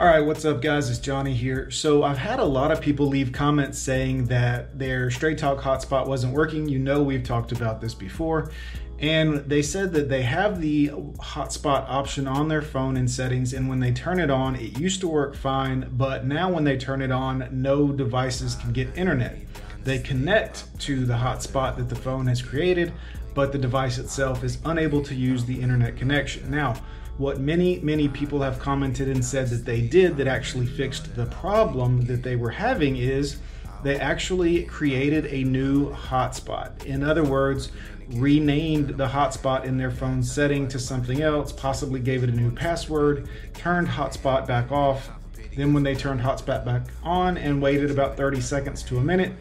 All right, what's up, guys? It's Johnny here. So, I've had a lot of people leave comments saying that their Straight Talk hotspot wasn't working. You know, we've talked about this before. And they said that they have the hotspot option on their phone in settings, and when they turn it on, it used to work fine, but now when they turn it on, no devices can get internet. They connect to the hotspot that the phone has created, but the device itself is unable to use the internet connection. Now, what many, many people have commented and said that they did that actually fixed the problem that they were having is they actually created a new hotspot. In other words, renamed the hotspot in their phone setting to something else, possibly gave it a new password, turned hotspot back off. Then, when they turned hotspot back on and waited about 30 seconds to a minute,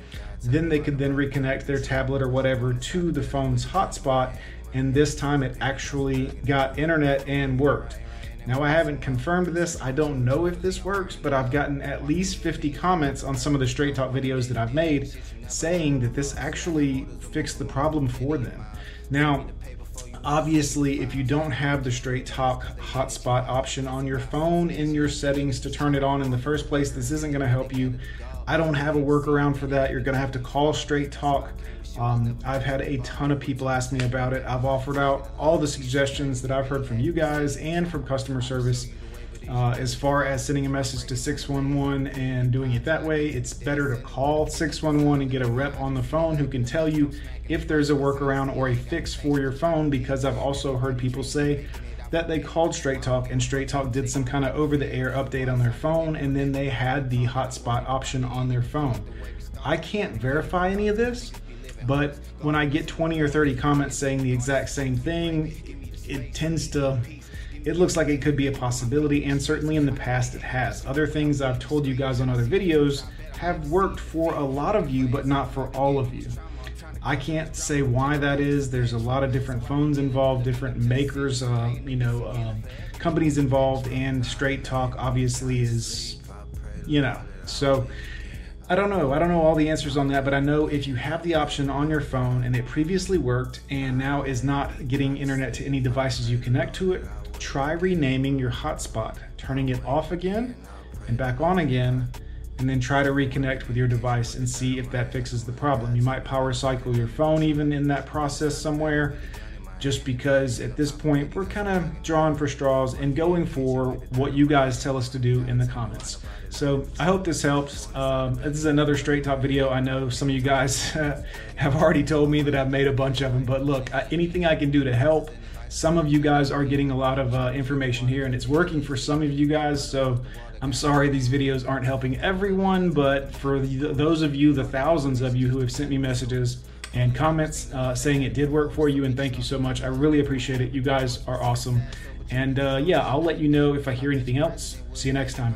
then they could then reconnect their tablet or whatever to the phone's hotspot and this time it actually got internet and worked. Now, I haven't confirmed this. I don't know if this works, but I've gotten at least 50 comments on some of the Straight Talk videos that I've made saying that this actually fixed the problem for them. Now, obviously, if you don't have the Straight Talk hotspot option on your phone in your settings to turn it on in the first place, this isn't going to help you. I don't have a workaround for that. You're going to have to call Straight Talk um, I've had a ton of people ask me about it. I've offered out all the suggestions that I've heard from you guys and from customer service. Uh, as far as sending a message to 611 and doing it that way, it's better to call 611 and get a rep on the phone who can tell you if there's a workaround or a fix for your phone. Because I've also heard people say that they called Straight Talk and Straight Talk did some kind of over the air update on their phone and then they had the hotspot option on their phone. I can't verify any of this, but when I get 20 or 30 comments saying the exact same thing, it tends to it looks like it could be a possibility and certainly in the past it has. Other things I've told you guys on other videos have worked for a lot of you but not for all of you. I can't say why that is. There's a lot of different phones involved, different makers, uh, you know, um, companies involved, and Straight Talk obviously is, you know. So I don't know. I don't know all the answers on that, but I know if you have the option on your phone and it previously worked and now is not getting internet to any devices you connect to it, try renaming your hotspot, turning it off again and back on again, and then try to reconnect with your device and see if that fixes the problem. You might power cycle your phone even in that process somewhere just because at this point we're kind of drawing for straws and going for what you guys tell us to do in the comments. So I hope this helps. Um, this is another straight talk video. I know some of you guys have already told me that I've made a bunch of them, but look, anything I can do to help. Some of you guys are getting a lot of uh, information here and it's working for some of you guys. So I'm sorry these videos aren't helping everyone, but for the, those of you, the thousands of you who have sent me messages, and comments uh, saying it did work for you. And thank you so much. I really appreciate it. You guys are awesome. And uh, yeah, I'll let you know if I hear anything else. See you next time.